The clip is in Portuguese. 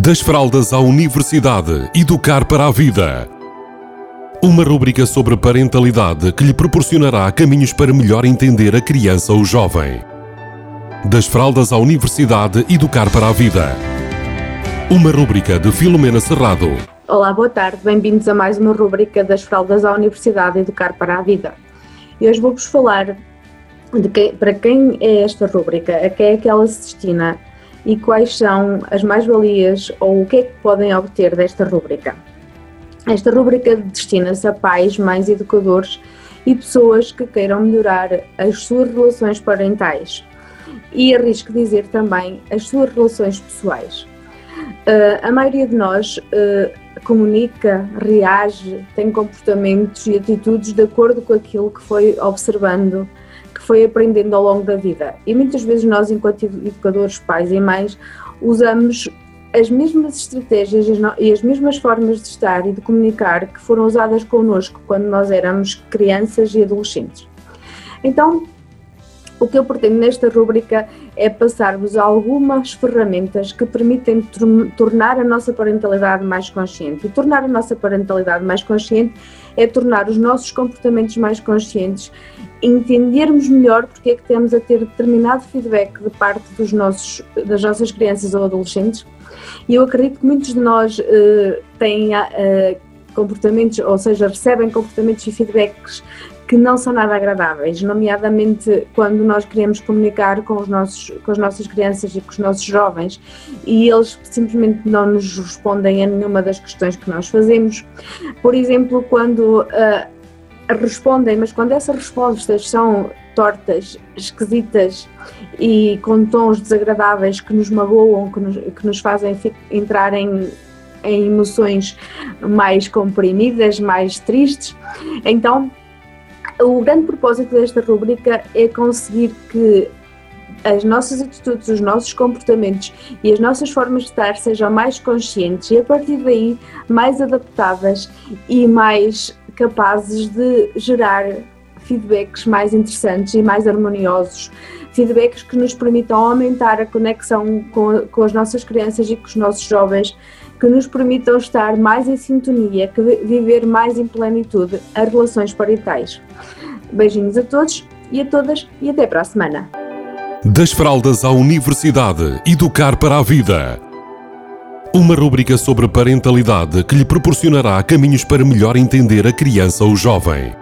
Das fraldas à universidade, educar para a vida. Uma rúbrica sobre parentalidade que lhe proporcionará caminhos para melhor entender a criança ou jovem. Das fraldas à universidade, educar para a vida. Uma rúbrica de Filomena Serrado. Olá, boa tarde, bem-vindos a mais uma rúbrica das fraldas à universidade, educar para a vida. E hoje vou-vos falar de para quem é esta rúbrica, a quem é que ela se destina e quais são as mais-valias ou o que é que podem obter desta rúbrica. Esta rúbrica destina-se a pais, mães, educadores e pessoas que queiram melhorar as suas relações parentais e arrisco dizer também as suas relações pessoais. Uh, a maioria de nós uh, comunica, reage, tem comportamentos e atitudes de acordo com aquilo que foi observando foi aprendendo ao longo da vida. E muitas vezes nós, enquanto educadores, pais e mães, usamos as mesmas estratégias e as mesmas formas de estar e de comunicar que foram usadas connosco quando nós éramos crianças e adolescentes. Então, o que eu pretendo nesta rúbrica é passar-vos algumas ferramentas que permitem tornar a nossa parentalidade mais consciente. E tornar a nossa parentalidade mais consciente é tornar os nossos comportamentos mais conscientes, entendermos melhor porque é que temos a ter determinado feedback de parte dos nossos, das nossas crianças ou adolescentes. E eu acredito que muitos de nós uh, têm uh, comportamentos, ou seja, recebem comportamentos e feedbacks que não são nada agradáveis, nomeadamente quando nós queremos comunicar com, os nossos, com as nossas crianças e com os nossos jovens e eles simplesmente não nos respondem a nenhuma das questões que nós fazemos. Por exemplo, quando uh, respondem, mas quando essas respostas são tortas, esquisitas e com tons desagradáveis que nos magoam, que nos, que nos fazem entrar em, em emoções mais comprimidas, mais tristes, então o grande propósito desta rubrica é conseguir que as nossas atitudes, os nossos comportamentos e as nossas formas de estar sejam mais conscientes e a partir daí mais adaptadas e mais capazes de gerar feedbacks mais interessantes e mais harmoniosos, feedbacks que nos permitam aumentar a conexão com, com as nossas crianças e com os nossos jovens que nos permitam estar mais em sintonia, que viver mais em plenitude as relações parentais. Beijinhos a todos e a todas e até para a semana. Das fraldas à universidade, educar para a vida. Uma rúbrica sobre parentalidade que lhe proporcionará caminhos para melhor entender a criança ou jovem.